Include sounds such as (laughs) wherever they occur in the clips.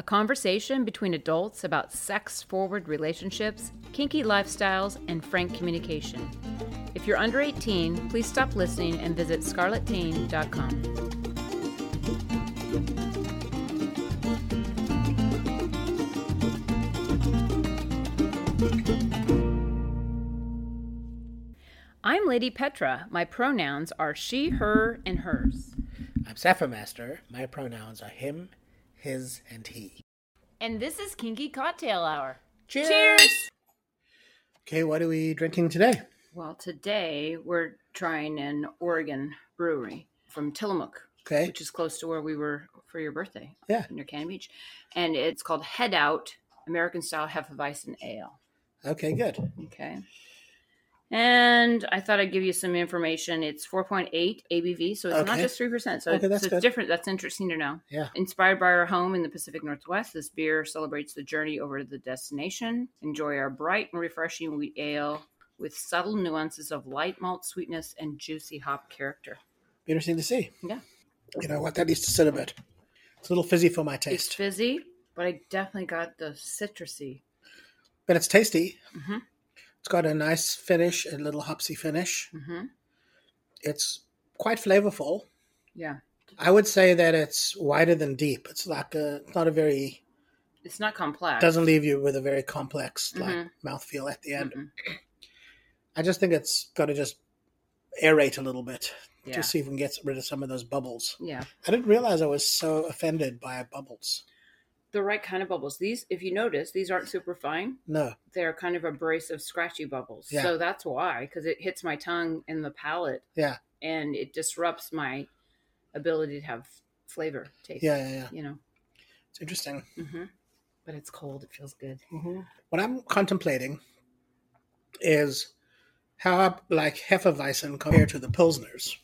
a conversation between adults about sex forward relationships, kinky lifestyles, and frank communication. If you're under 18, please stop listening and visit scarletteen.com. I'm Lady Petra. My pronouns are she, her, and hers. I'm Sapphire. My pronouns are him, his, and he. And this is Kinky Cocktail Hour. Cheers! Cheers! Okay, what are we drinking today? Well, today we're trying an Oregon brewery from Tillamook, Okay. which is close to where we were for your birthday. Yeah. Near Cannon Beach. And it's called Head Out American Style Hefeweizen Ale. Okay, good. Okay. And I thought I'd give you some information. It's 4.8 ABV, so it's not just 3%. So, Okay, it's, so it's different. That's interesting to know. Yeah. Inspired by our home in the Pacific Northwest, this beer celebrates the journey over to the destination. Enjoy our bright and refreshing wheat ale with subtle nuances of light malt sweetness and juicy hop character. Interesting to see. Yeah. You know what? That needs to sit a bit. It's a little fizzy for my It's taste, fizzy, but I definitely got the citrusy. but it's tasty. Mhm. It's got a nice finish, a little hopsy finish. hmm It's quite flavorful. Yeah. I would say that it's wider than deep. It's like a it's not a very It's not complex. doesn't leave you with a very complex like Mhm. mouthfeel at the end. Mm-mm. (clears throat) I just think it's got to just aerate a little bit Yeah. to see if we can get rid of some of those bubbles. Yeah. I didn't realize I was so offended by bubbles. The right kind of bubbles. These, if you notice, these aren't super fine. No, they're kind of abrasive, scratchy bubbles. Yeah. So that's why, because it hits my tongue and the palate. Yeah. And it disrupts my ability to have flavor taste. yeah, yeah, yeah. You know. It's interesting. hmm But it's cold. It feels good. What I'm contemplating is how I like Hefeweizen compared to the Pilsners,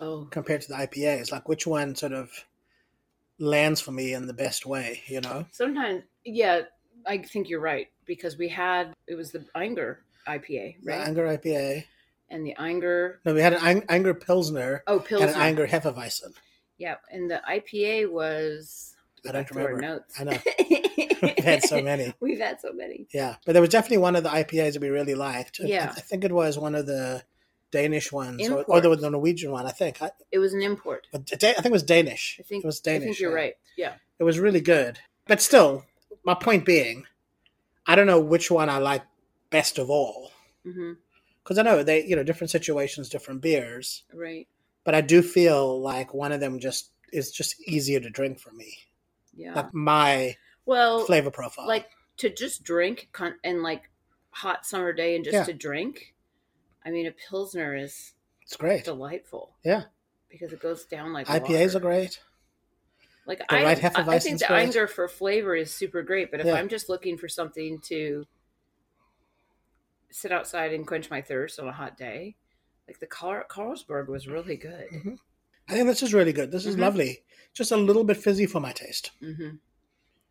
Oh, compared to the IPAs. Like which one sort of lands for me in the best way, you know? sometimes, yeah, I think you're right because we had it was the Einger IPA, The right? Anger IPA. and the Einger. No, we had an Ang- Anger Pilsner Oh, and Pilsner. an Anger Hefeweizen. Yeah, and the IPA was. I don't back to our remember. Notes. I know. (laughs) We've had so many. (laughs) We've had so many. Yeah, but there was definitely one of the IPAs that we really liked. I- Yeah. I think it was one of the Danish ones, or, or the, the Norwegian one. I think. I, It was an import. I think it was Danish. I think it was Danish. I think you're yeah. right. Yeah. It was really good, but still, my point being, I don't know which one I like best of all mm-hmm. because I know they, you know, different situations, different beers, Right. but I do feel like one of them just is just easier to drink for me, Yeah. like my well, flavor profile. like to just drink con- and like hot summer day and just Yeah. to drink. I mean, a pilsner is it's great. delightful. Yeah. Because it goes down like IPAs water. are great. Like the I, right I, I think the great. Einger for flavor is super great, but if Yeah. I'm just looking for something to sit outside and quench my thirst on a hot day, like the Carl- Carlsberg was really good. I think this is really good. This is Mhm. lovely. Just a little bit fizzy for my taste. hmm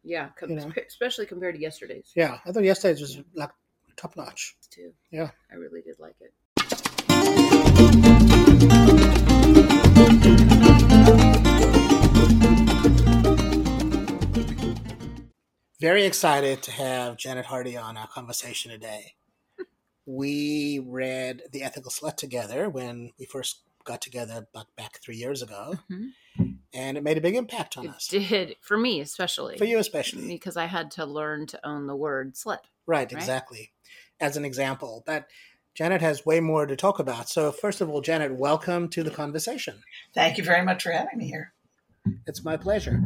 Yeah, com- You know. especially compared to yesterday's Yeah, I thought yesterday's was like top notch. too. Yeah. I really did like it. Very excited to have Janet Hardy on our conversation today. We read The Ethical Slut together when we first got together back, back three years ago, Mhm. and it made a big impact on us. It us. did for me, especially For you, especially. because I had to learn to own the word slut. Right, Right? exactly. As an example. But Janet has way more to talk about. So, first of all, Janet, welcome to the conversation. Thank you very much for having me here. It's my pleasure.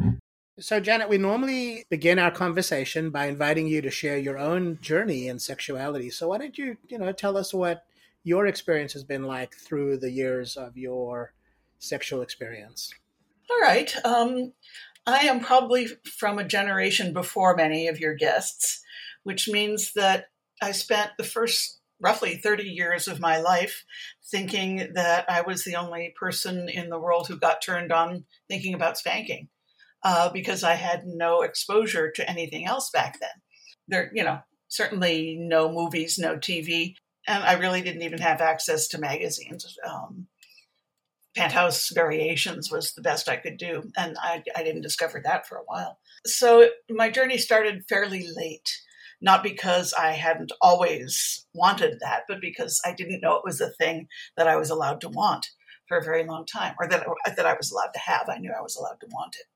So, Janet, we normally begin our conversation by inviting you to share your own journey in sexuality. So, why don't you, you know, tell us what your experience has been like through the years of your sexual experience? All right. Um, I am probably from a generation before many of your guests, which means that I spent the first roughly 30 years of my life thinking that I was the only person in the world who got turned on thinking about spanking uh, because I had no exposure to anything else back then. There, you know, certainly no movies, no TV, and I really didn't even have access to magazines. Um, Penthouse Variations was the best I could do, and I, I didn't discover that for a while. So my journey started fairly late not because I hadn't always wanted that, but because I didn't know it was a thing that I was allowed to want for a very long time, or that, that I was allowed to have. I knew I was allowed to want it.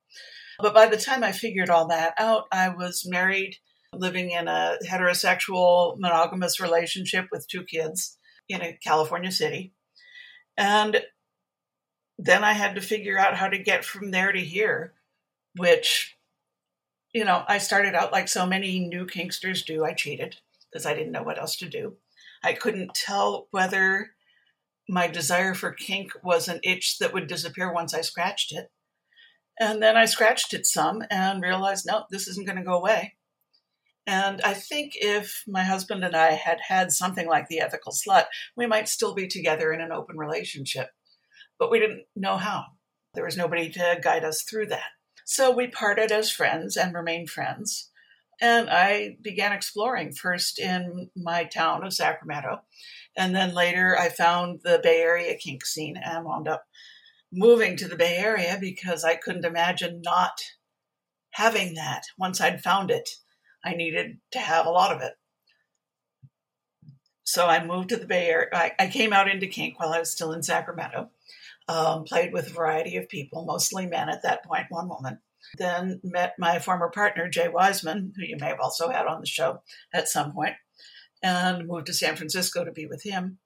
But by the time I figured all that out, I was married, living in a heterosexual monogamous relationship with two kids in a California city. And then I had to figure out how to get from there to here, which, you know, I started out like so many new kinksters do. I cheated because I didn't know what else to do. I couldn't tell whether my desire for kink was an itch that would disappear once I scratched it and then I scratched it some and realized, no, this isn't going to go away. And I think if my husband and I had had something like the ethical slut, we might still be together in an open relationship. But we didn't know how. There was nobody to guide us through that. So we parted as friends and remained friends. And I began exploring first in my town of Sacramento. And then later I found the Bay Area kink scene and wound up moving to the Bay Area because I couldn't imagine not having that. Once I'd found it, I needed to have a lot of it. So I moved to the Bay Area. I, I came out into kink while I was still in Sacramento. Um, played with a variety of people, mostly men at that point, one woman. Then met my former partner, Jay Wiseman, who you may have also had on the show at some point, and moved to San Francisco to be with him.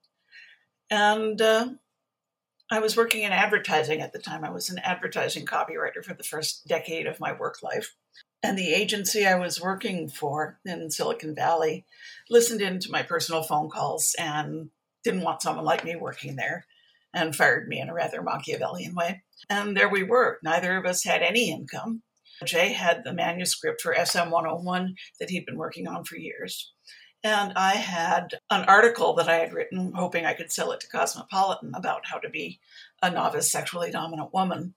And uh, I was working in advertising at the time. I was an advertising copywriter for the first decade of my work life. And the agency I was working for in Silicon Valley listened in to my personal phone calls and didn't want someone like me working there and fired me in a rather Machiavellian way. And there we were. Neither of us had any income. Jay had the manuscript for SM 101 that he'd been working on for years. And I had an article that I had written, hoping I could sell it to Cosmopolitan about how to be a novice sexually dominant woman.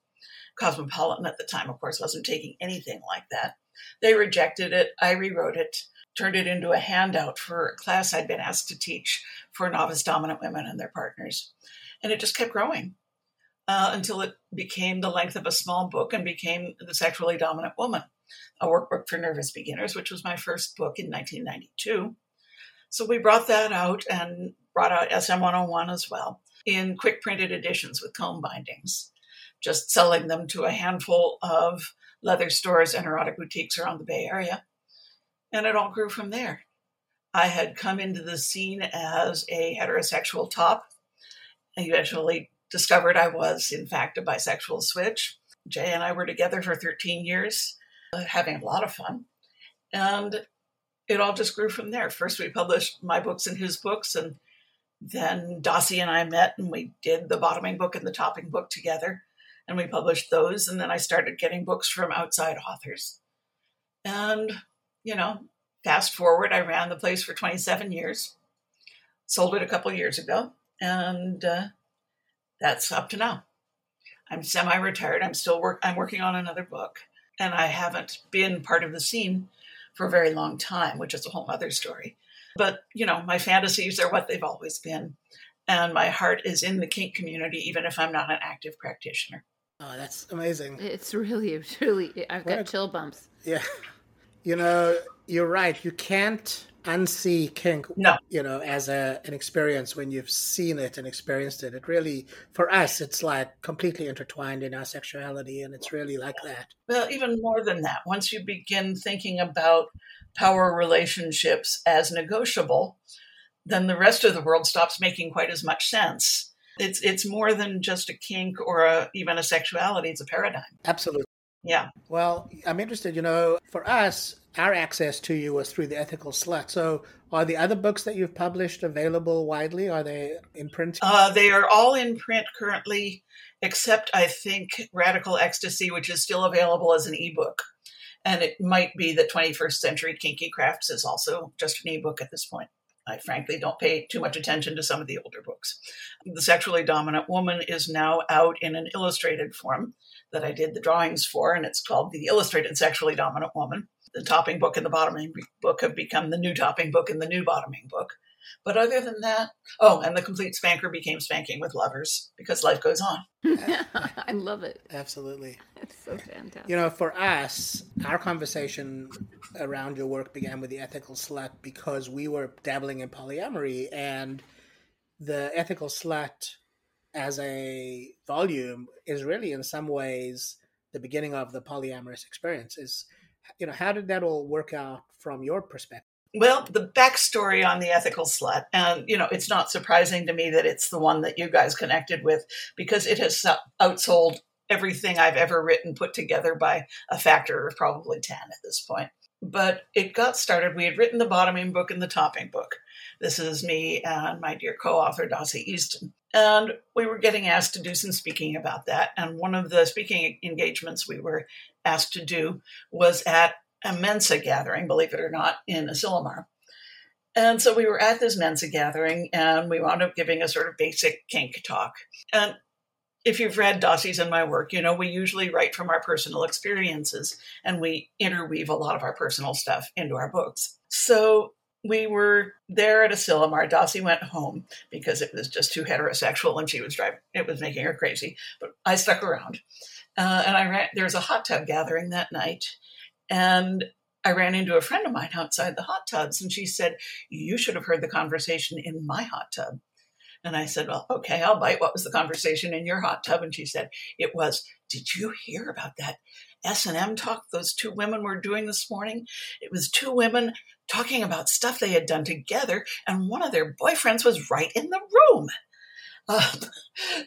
Cosmopolitan at the time, of course, wasn't taking anything like that. They rejected it. I rewrote it, turned it into a handout for a class I'd been asked to teach for novice dominant women and their partners. And it just kept growing uh, until it became the length of a small book and became The Sexually Dominant Woman, a workbook for nervous beginners, which was my first book in 1992. So we brought that out and brought out SM101 as well in quick printed editions with comb bindings, just selling them to a handful of leather stores and erotic boutiques around the Bay Area. And it all grew from there. I had come into the scene as a heterosexual top. I eventually discovered I was, in fact, a bisexual switch. Jay and I were together for 13 years, uh, having a lot of fun. And it all just grew from there. First, we published my books and his books, and then Dossie and I met and we did the bottoming book and the topping book together, and we published those. And then I started getting books from outside authors. And, you know, fast forward, I ran the place for 27 years, sold it a couple years ago, and uh, that's up to now. I'm semi-retired. I'm still work. I'm working on another book, and I haven't been part of the scene for a very long time, which is a whole other story. But, you know, my fantasies are what they've always been. And my heart is in the kink community, even if I'm not an active practitioner. Oh, that's amazing. It's really, (laughs) really, I've got chill bumps. Yeah. You know, you're right. You can't unsee kink no. you know as a an experience when you've seen it and experienced it it really for us it's like completely intertwined in our sexuality and it's really like that well even more than that once you begin thinking about power relationships as negotiable then the rest of the world stops making quite as much sense It's it's more than just a kink or a, even a sexuality. It's a paradigm. Absolutely. Yeah. Well, I'm interested. You know, for us, our access to you was through the Ethical Slut. So, are the other books that you've published available widely? Are they in print? Uh, they are all in print currently, except I think Radical Ecstasy, which is still available as an ebook. And it might be that 21st Century Kinky Crafts is also just an ebook at this point. I frankly don't pay too much attention to some of the older books. The Sexually Dominant Woman is now out in an illustrated form that I did the drawings for, and it's called The Illustrated Sexually Dominant Woman. The topping book and the bottoming book have become the new topping book and the new bottoming book. But other than that, oh, and the complete spanker became spanking with lovers because life goes on. (laughs) I love it. Absolutely. It's so fantastic. You know, for us, our conversation around your work began with the ethical slut because we were dabbling in polyamory and the ethical slut as a volume is really in some ways the beginning of the polyamorous experience is you know how did that all work out from your perspective well, the backstory on the ethical slut, and you know, it's not surprising to me that it's the one that you guys connected with because it has outsold everything I've ever written put together by a factor of probably 10 at this point. But it got started. We had written the bottoming book and the topping book. This is me and my dear co author, Dossie Easton. And we were getting asked to do some speaking about that. And one of the speaking engagements we were asked to do was at a Mensa gathering, believe it or not, in Asilomar. And so we were at this Mensa gathering and we wound up giving a sort of basic kink talk. And if you've read Dossie's and my work, you know, we usually write from our personal experiences and we interweave a lot of our personal stuff into our books. So we were there at Asilomar. Dossie went home because it was just too heterosexual and she was driving, it was making her crazy. But I stuck around. Uh, and I ran, there was a hot tub gathering that night. And I ran into a friend of mine outside the hot tubs, and she said, You should have heard the conversation in my hot tub. And I said, Well, okay, I'll bite. What was the conversation in your hot tub? And she said, It was, Did you hear about that S&M talk those two women were doing this morning? It was two women talking about stuff they had done together, and one of their boyfriends was right in the room. (laughs)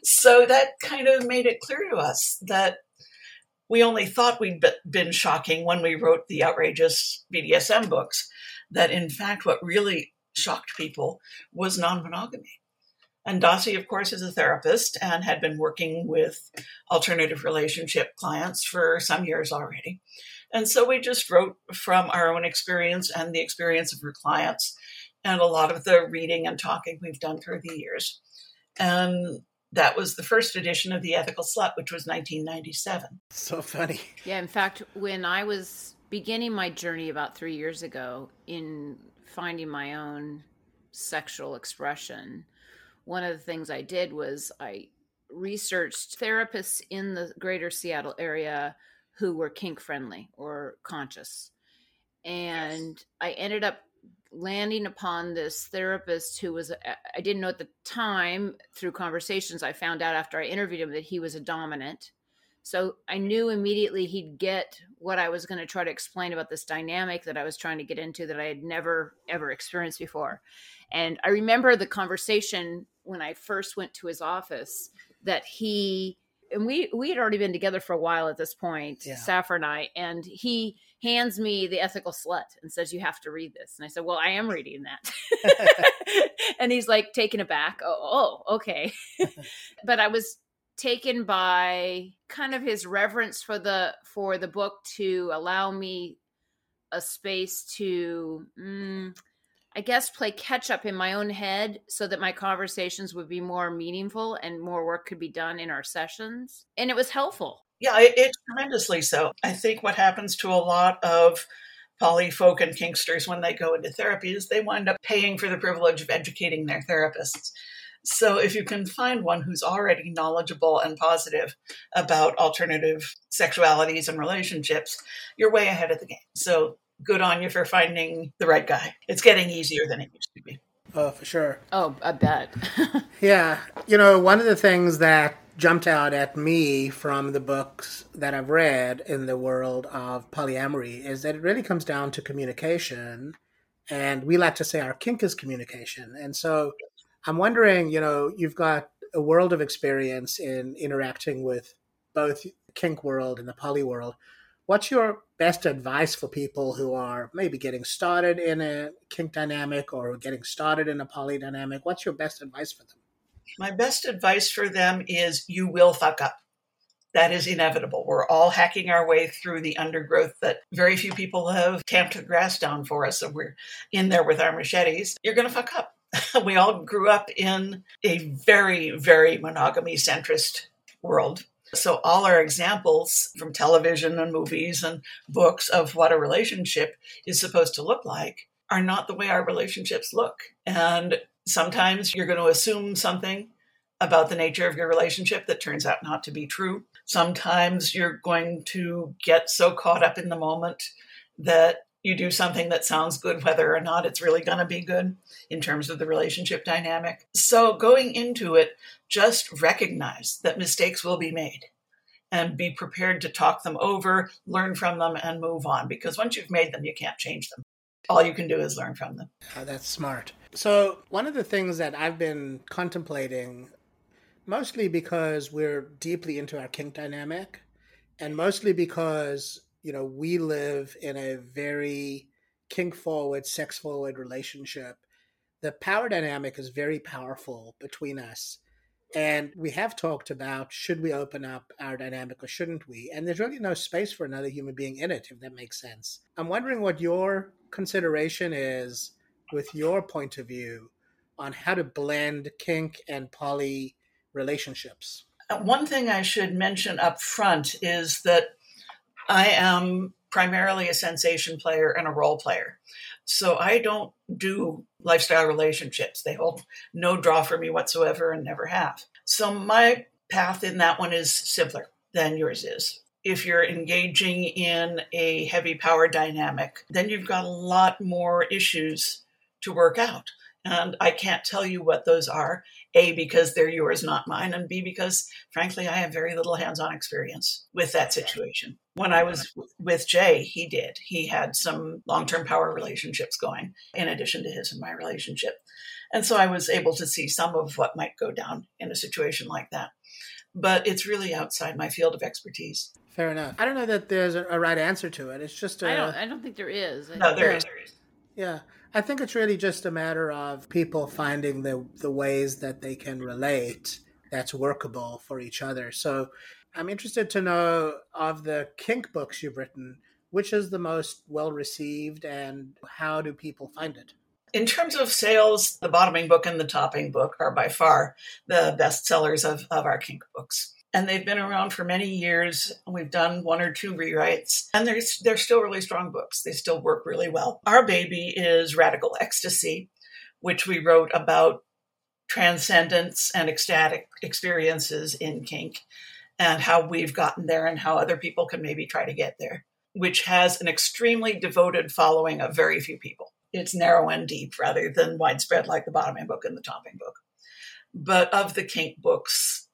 So that kind of made it clear to us that we only thought we'd been shocking when we wrote the outrageous BDSM books, that in fact, what really shocked people was non monogamy. And Dossie, of course, is a therapist and had been working with alternative relationship clients for some years already. And so we just wrote from our own experience and the experience of her clients and a lot of the reading and talking we've done through the years. And that was the first edition of The Ethical Slut, which was 1997. So funny. Yeah, in fact, when I was beginning my journey about three years ago in finding my own sexual expression, one of the things I did was I researched therapists in the greater Seattle area who were kink friendly or conscious. And yes. I ended up landing upon this therapist who was uh, I didn't know at the time through conversations I found out after I interviewed him that he was a dominant. So I knew immediately he'd get what I was going to try to explain about this dynamic that I was trying to get into that I had never ever experienced before. And I remember the conversation when I first went to his office that he and we we had already been together for a while at this point, yeah. Safra and I, and he hands me the ethical slut and says, You have to read this. And I said, Well, I am reading that. (laughs) (laughs) and he's like taken aback. Oh, oh okay. (laughs) but I was taken by kind of his reverence for the for the book to allow me a space to mm, I guess play catch up in my own head so that my conversations would be more meaningful and more work could be done in our sessions. And it was helpful. Yeah, it, it's tremendously so. I think what happens to a lot of poly folk and kinksters when they go into therapy is they wind up paying for the privilege of educating their therapists. So if you can find one who's already knowledgeable and positive about alternative sexualities and relationships, you're way ahead of the game. So good on you for finding the right guy. It's getting easier than it used to be. Oh, for sure. Oh, I bet. (laughs) yeah. You know, one of the things that jumped out at me from the books that I've read in the world of polyamory is that it really comes down to communication. And we like to say our kink is communication. And so I'm wondering, you know, you've got a world of experience in interacting with both kink world and the poly world. What's your best advice for people who are maybe getting started in a kink dynamic or getting started in a poly dynamic? What's your best advice for them? My best advice for them is you will fuck up. That is inevitable. We're all hacking our way through the undergrowth that very few people have tamped the grass down for us. So we're in there with our machetes. You're going to fuck up. (laughs) we all grew up in a very, very monogamy centrist world. So, all our examples from television and movies and books of what a relationship is supposed to look like are not the way our relationships look. And sometimes you're going to assume something about the nature of your relationship that turns out not to be true. Sometimes you're going to get so caught up in the moment that you do something that sounds good, whether or not it's really going to be good in terms of the relationship dynamic. So, going into it, just recognize that mistakes will be made and be prepared to talk them over, learn from them, and move on. Because once you've made them, you can't change them. All you can do is learn from them. Oh, that's smart. So, one of the things that I've been contemplating, mostly because we're deeply into our kink dynamic, and mostly because you know, we live in a very kink forward, sex forward relationship. The power dynamic is very powerful between us. And we have talked about should we open up our dynamic or shouldn't we? And there's really no space for another human being in it, if that makes sense. I'm wondering what your consideration is with your point of view on how to blend kink and poly relationships. Uh, one thing I should mention up front is that I am primarily a sensation player and a role player. So I don't do lifestyle relationships. They hold no draw for me whatsoever and never have. So my path in that one is simpler than yours is. If you're engaging in a heavy power dynamic, then you've got a lot more issues to work out. And I can't tell you what those are. A, because they're yours, not mine. And B, because frankly, I have very little hands on experience with that situation. When I was with Jay, he did. He had some long term power relationships going in addition to his and my relationship. And so I was able to see some of what might go down in a situation like that. But it's really outside my field of expertise. Fair enough. I don't know that there's a right answer to it. It's just I don't. I don't think there is. No, there yeah. is. There is. Yeah. I think it's really just a matter of people finding the the ways that they can relate that's workable for each other. So I'm interested to know of the kink books you've written, which is the most well received and how do people find it? In terms of sales, the bottoming book and the topping book are by far the best sellers of, of our kink books and they've been around for many years. We've done one or two rewrites, and they're, they're still really strong books. They still work really well. Our baby is Radical Ecstasy, which we wrote about transcendence and ecstatic experiences in kink and how we've gotten there and how other people can maybe try to get there, which has an extremely devoted following of very few people. It's narrow and deep rather than widespread like the bottoming book and the topping book. But of the kink books,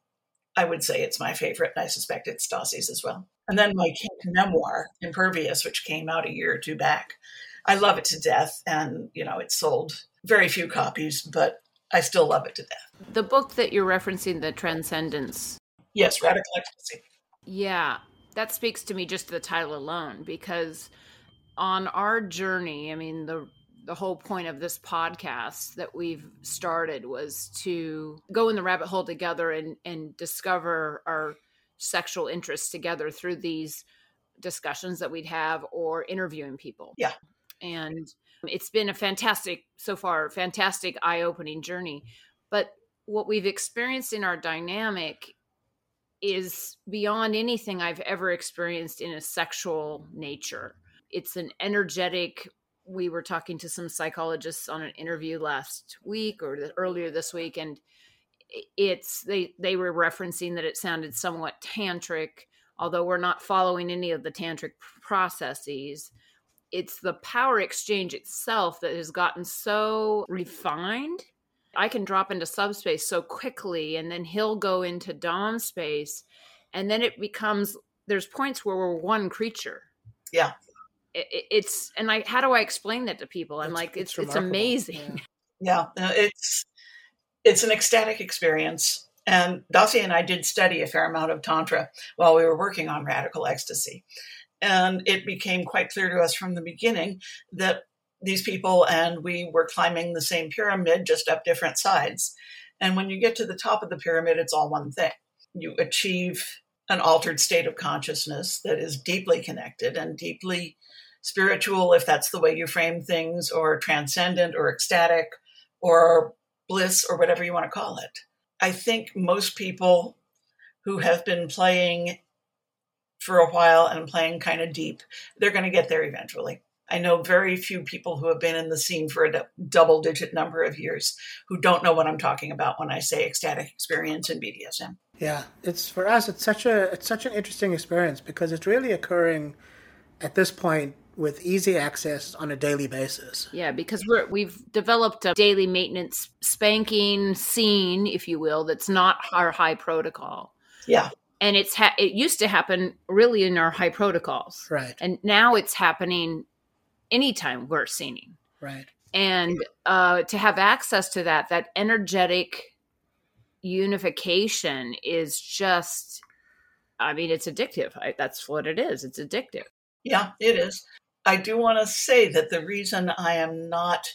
I would say it's my favorite, and I suspect it's Dossie's as well. And then my memoir, Impervious, which came out a year or two back. I love it to death, and you know it sold very few copies, but I still love it to death. The book that you're referencing, The Transcendence. Yes, Radical Ecstasy. Yeah, that speaks to me just the title alone because on our journey, I mean the the whole point of this podcast that we've started was to go in the rabbit hole together and and discover our sexual interests together through these discussions that we'd have or interviewing people. Yeah. And it's been a fantastic so far, fantastic eye-opening journey. But what we've experienced in our dynamic is beyond anything I've ever experienced in a sexual nature. It's an energetic we were talking to some psychologists on an interview last week or the, earlier this week and it's they they were referencing that it sounded somewhat tantric although we're not following any of the tantric processes. It's the power exchange itself that has gotten so refined. I can drop into subspace so quickly and then he'll go into dom space and then it becomes there's points where we're one creature. Yeah it, it's and like how do i explain that to people i'm it's, like it's it's, it's amazing yeah. (laughs) yeah it's it's an ecstatic experience And Dossie and I did study a fair amount of Tantra while we were working on radical ecstasy. And it became quite clear to us from the beginning that these people and we were climbing the same pyramid, just up different sides. And when you get to the top of the pyramid, it's all one thing. You achieve an altered state of consciousness that is deeply connected and deeply spiritual, if that's the way you frame things, or transcendent or ecstatic or bliss or whatever you want to call it. I think most people who have been playing for a while and playing kind of deep, they're going to get there eventually. I know very few people who have been in the scene for a double digit number of years who don't know what I'm talking about when I say ecstatic experience in BDSM. Yeah, it's for us. It's such a it's such an interesting experience because it's really occurring at this point with easy access on a daily basis. Yeah, because we're we've developed a daily maintenance spanking scene, if you will, that's not our high protocol. Yeah. And it's ha- it used to happen really in our high protocols. Right. And now it's happening anytime we're scening. Right. And uh, to have access to that, that energetic unification is just, I mean, it's addictive. I, that's what it is. It's addictive. Yeah, it is. I do want to say that the reason I am not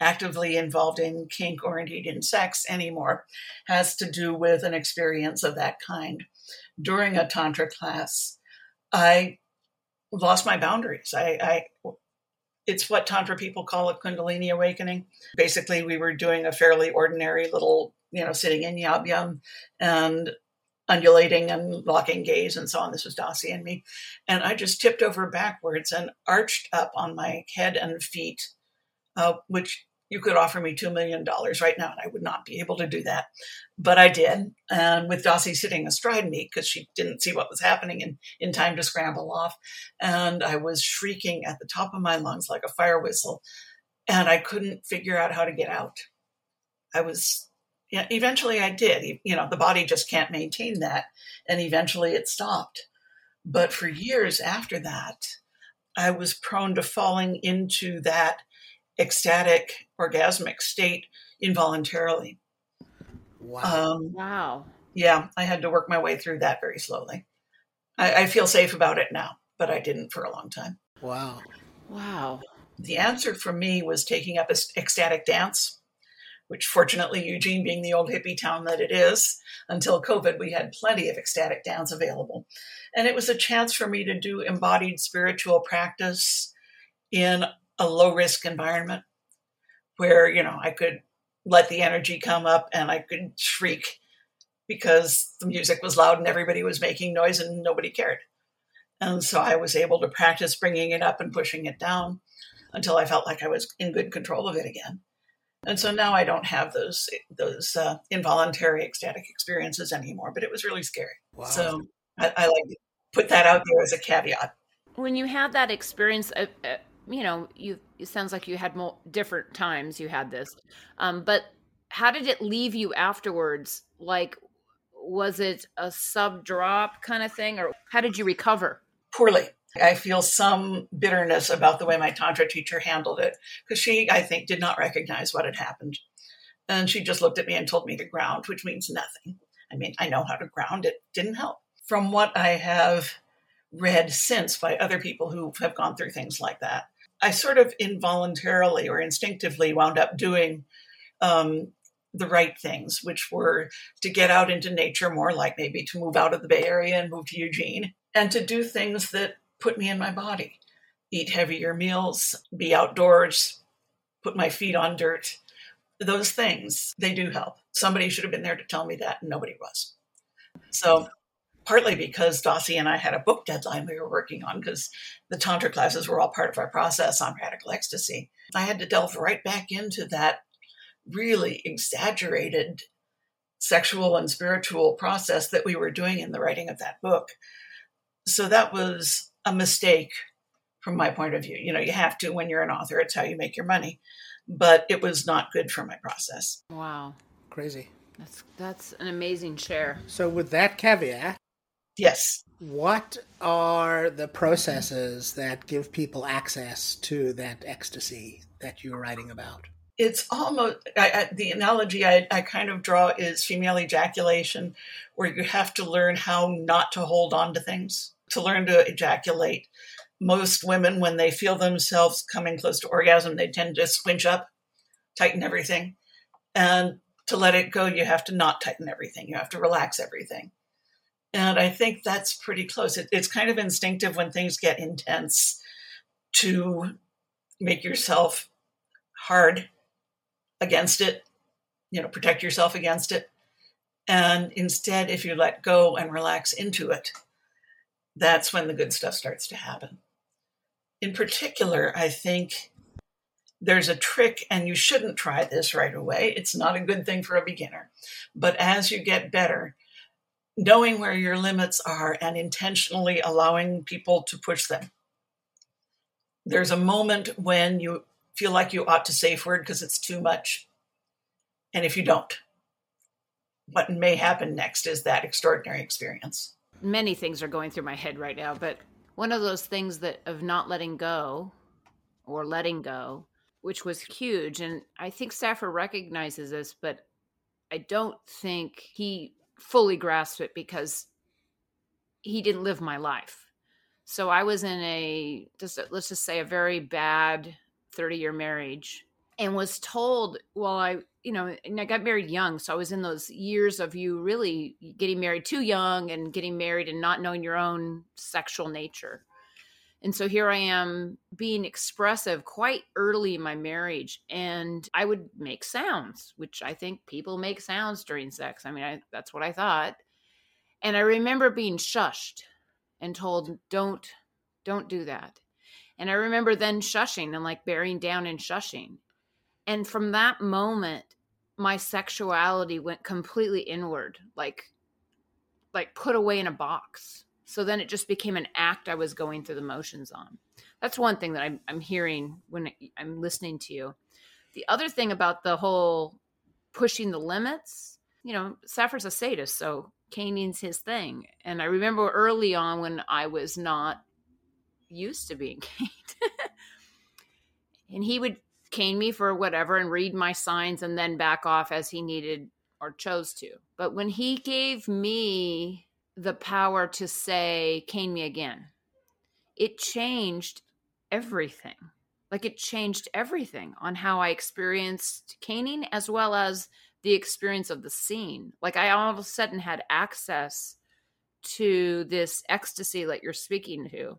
actively involved in kink or indeed in sex anymore has to do with an experience of that kind. During a Tantra class, I lost my boundaries. I, I it's what Tantra people call a Kundalini awakening. Basically, we were doing a fairly ordinary little, you know, sitting in yab yum and undulating and locking gaze and so on. This was Dossie and me. And I just tipped over backwards and arched up on my head and feet, uh, which you could offer me $2 million right now, and I would not be able to do that. But I did. And with Dossie sitting astride me because she didn't see what was happening in, in time to scramble off. And I was shrieking at the top of my lungs like a fire whistle. And I couldn't figure out how to get out. I was yeah, eventually I did. You know, the body just can't maintain that. And eventually it stopped. But for years after that, I was prone to falling into that ecstatic, orgasmic state involuntarily. Wow. Um, wow. Yeah, I had to work my way through that very slowly. I, I feel safe about it now, but I didn't for a long time. Wow. Wow. The answer for me was taking up ecstatic dance which fortunately, Eugene being the old hippie town that it is, until COVID, we had plenty of ecstatic dance available. And it was a chance for me to do embodied spiritual practice in a low risk environment where, you know, I could let the energy come up and I could shriek because the music was loud and everybody was making noise and nobody cared. And so I was able to practice bringing it up and pushing it down until I felt like I was in good control of it again. And so now I don't have those those uh, involuntary ecstatic experiences anymore. But it was really scary. Wow. So I, I, like to put that out there as a caveat. When you had that experience, uh, uh, you know, you it sounds like you had more different times you had this, um, but how did it leave you afterwards? Like, was it a sub drop kind of thing, or how did you recover? Poorly. I feel some bitterness about the way my Tantra teacher handled it because she, I think, did not recognize what had happened. And she just looked at me and told me to ground, which means nothing. I mean, I know how to ground, it didn't help. From what I have read since by other people who have gone through things like that, I sort of involuntarily or instinctively wound up doing um, the right things, which were to get out into nature more, like maybe to move out of the Bay Area and move to Eugene, and to do things that put me in my body, eat heavier meals, be outdoors, put my feet on dirt. Those things, they do help. Somebody should have been there to tell me that, and nobody was. So, partly because Dossie and I had a book deadline we were working on, because the Tantra classes were all part of our process on radical ecstasy, I had to delve right back into that really exaggerated sexual and spiritual process that we were doing in the writing of that book. So that was a mistake from my point of view. You know, you have to when you're an author, it's how you make your money. But it was not good for my process. Wow. Crazy. That's that's an amazing share. So with that caveat, yes. What are the processes that give people access to that ecstasy that you're writing about? it's almost I, I, the analogy I, I kind of draw is female ejaculation, where you have to learn how not to hold on to things, to learn to ejaculate. Most women, when they feel themselves coming close to orgasm, they tend to squinch up, tighten everything. And to let it go, you have to not tighten everything. You have to relax everything. And I think that's pretty close. It, it's kind of instinctive when things get intense to make yourself hard against it, you know, protect yourself against it. And instead, if you let go and relax into it, that's when the good stuff starts to happen. In particular, I think there's a trick, and you shouldn't try this right away. It's not a good thing for a beginner. But as you get better, knowing where your limits are and intentionally allowing people to push them. There's a moment when you feel like you ought to safe word because it's too much. And if you don't, what may happen next is that extraordinary experience. Many things are going through my head right now, but one of those things that of not letting go or letting go, which was huge. And I think Saffer recognizes this, but I don't think he fully grasped it because he didn't live my life. So I was in a just let's just say a very bad 30 year marriage and was told well I you know and I got married young so I was in those years of you really getting married too young and getting married and not knowing your own sexual nature. And so here I am being expressive quite early in my marriage. And I would make sounds, which I think people make sounds during sex. I mean, I, that's what I thought. And I remember being shushed and told, don't, don't do that. And I remember then shushing and like bearing down and shushing. And from that moment, my sexuality went completely inward, like, like put away in a box so then it just became an act I was going through the motions on. That's one thing that I'm, I'm hearing when I'm listening to you. The other thing about the whole pushing the limits, you know, Saffer's a sadist, so caning's his thing. And I remember early on when I was not used to being (laughs) caned. and he would cane me for whatever and read my signs and then back off as he needed or chose to. But when he gave me the power to say, cane me again. It changed everything. Like it changed everything on how I experienced caning as well as the experience of the scene. Like I all of a sudden had access to this ecstasy that you're speaking to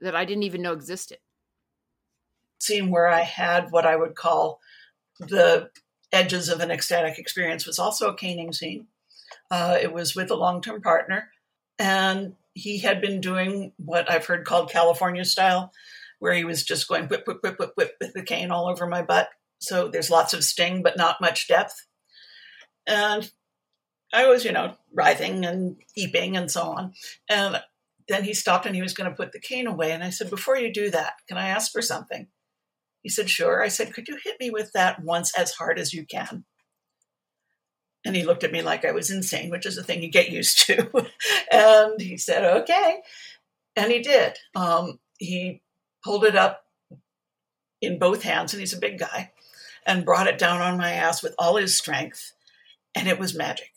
that I didn't even know existed. Scene where I had what I would call the edges of an ecstatic experience was also a caning scene. Uh, it was with a long term partner. And he had been doing what I've heard called California style, where he was just going whip, whip, whip, whip, whip with the cane all over my butt. So there's lots of sting, but not much depth. And I was, you know, writhing and eeping and so on. And then he stopped and he was going to put the cane away. And I said, Before you do that, can I ask for something? He said, Sure. I said, Could you hit me with that once as hard as you can? And he looked at me like I was insane, which is a thing you get used to. (laughs) and he said, okay. And he did. Um, he pulled it up in both hands, and he's a big guy, and brought it down on my ass with all his strength. And it was magic.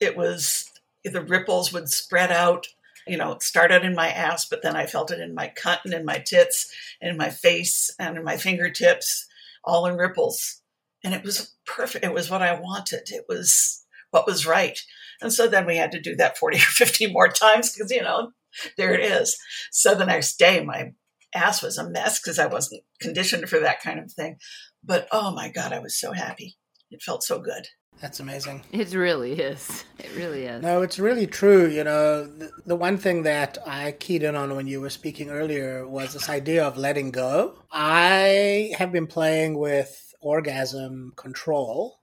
It was, the ripples would spread out. You know, it started in my ass, but then I felt it in my cunt and in my tits and in my face and in my fingertips, all in ripples and it was perfect. It was what I wanted. It was what was right. And so then we had to do that 40 or 50 more times because, you know, there it is. So the next day, my ass was a mess because I wasn't conditioned for that kind of thing. But oh my God, I was so happy. It felt so good. That's amazing. It really is. It really is. No, it's really true. You know, the, the, one thing that I keyed in on when you were speaking earlier was this idea of letting go. I have been playing with orgasm control.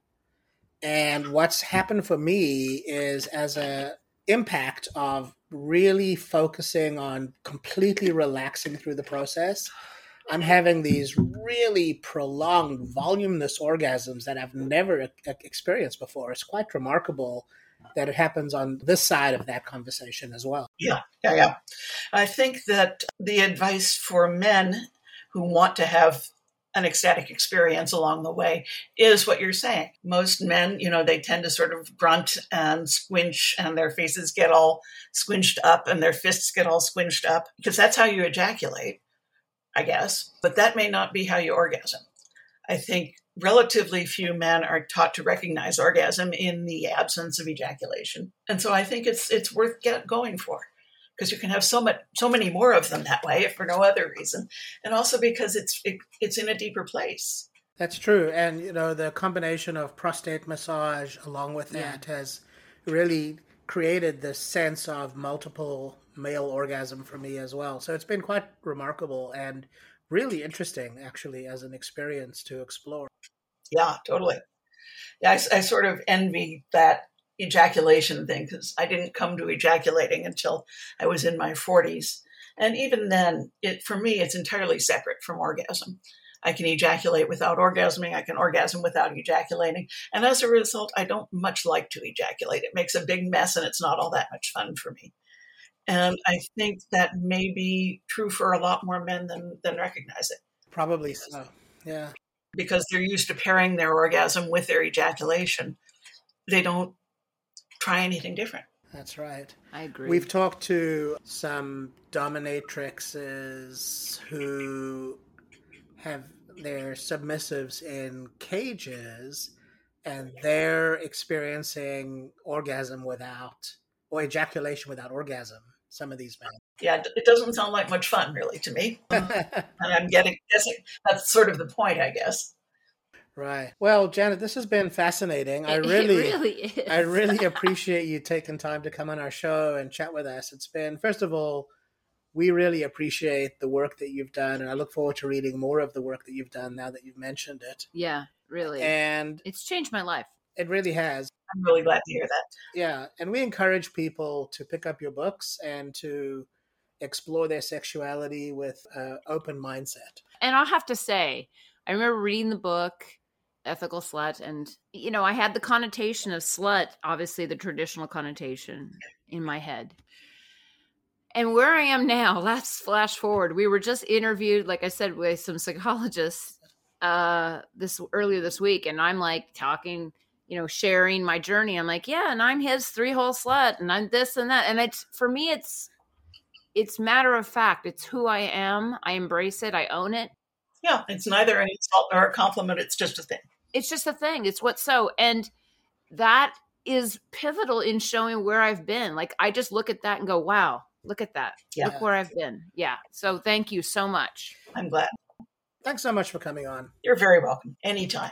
And what's happened for me is as a impact of really focusing on completely relaxing through the process, I'm having these really prolonged, voluminous orgasms that I've never experienced before. It's quite remarkable that it happens on this side of that conversation as well. Yeah, yeah, yeah. I think that the advice for men who want to have an ecstatic experience along the way is what you're saying. Most men, you know, they tend to sort of grunt and squinch and their faces get all squinched up and their fists get all squinched up because that's how you ejaculate, I guess. But that may not be how you orgasm. I think relatively few men are taught to recognize orgasm in the absence of ejaculation. And so I think it's it's worth get going for because you can have so much so many more of them that way if for no other reason and also because it's it, it's in a deeper place that's true and you know the combination of prostate massage along with that yeah. has really created this sense of multiple male orgasm for me as well so it's been quite remarkable and really interesting actually as an experience to explore yeah totally yeah I, I sort of envy that ejaculation thing because I didn't come to ejaculating until I was in my 40s. And even then, it for me, it's entirely separate from orgasm. I can ejaculate without orgasming. I can orgasm without ejaculating. And as a result, I don't much like to ejaculate. It makes a big mess and it's not all that much fun for me. And I think that may be true for a lot more men than, than recognize it. Probably so. Yeah. Because they're used to pairing their orgasm with their ejaculation. They don't try anything different. That's right. I agree. We've talked to some dominatrixes who have their submissives in cages and they're experiencing orgasm without or ejaculation without orgasm some of these men yeah it doesn't sound like much fun really to me (laughs) and i'm getting that's sort of the point i guess Right. Well, Janet, this has been fascinating. I (laughs) really, really I really (laughs) appreciate you taking time to come on our show and chat with us. It's been, first of all, we really appreciate the work that you've done, and I look forward to reading more of the work that you've done now that you've mentioned it. Yeah, really. And it's changed my life. It really has. I'm really glad to hear that. Yeah, and we encourage people to pick up your books and to explore their sexuality with an open mindset. And I'll have to say, I remember reading the book ethical slut and you know i had the connotation of slut obviously the traditional connotation in my head and where i am now (laughs) let's flash forward we were just interviewed like i said with some psychologists uh this earlier this week and i'm like talking you know sharing my journey i'm like yeah and i'm his three hole slut and i'm this and that and it's for me it's it's matter of fact it's who i am i embrace it i own it yeah it's neither an insult nor a compliment it's just a thing it's just a thing. It's what's so. And that is pivotal in showing where I've been. Like I just look at that and go, wow, look at that. Yeah. Look where I've been. Yeah. So thank you so much. I'm glad. Thanks so much for coming on. You're very welcome. Anytime.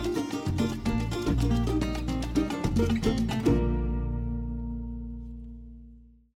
Thank you.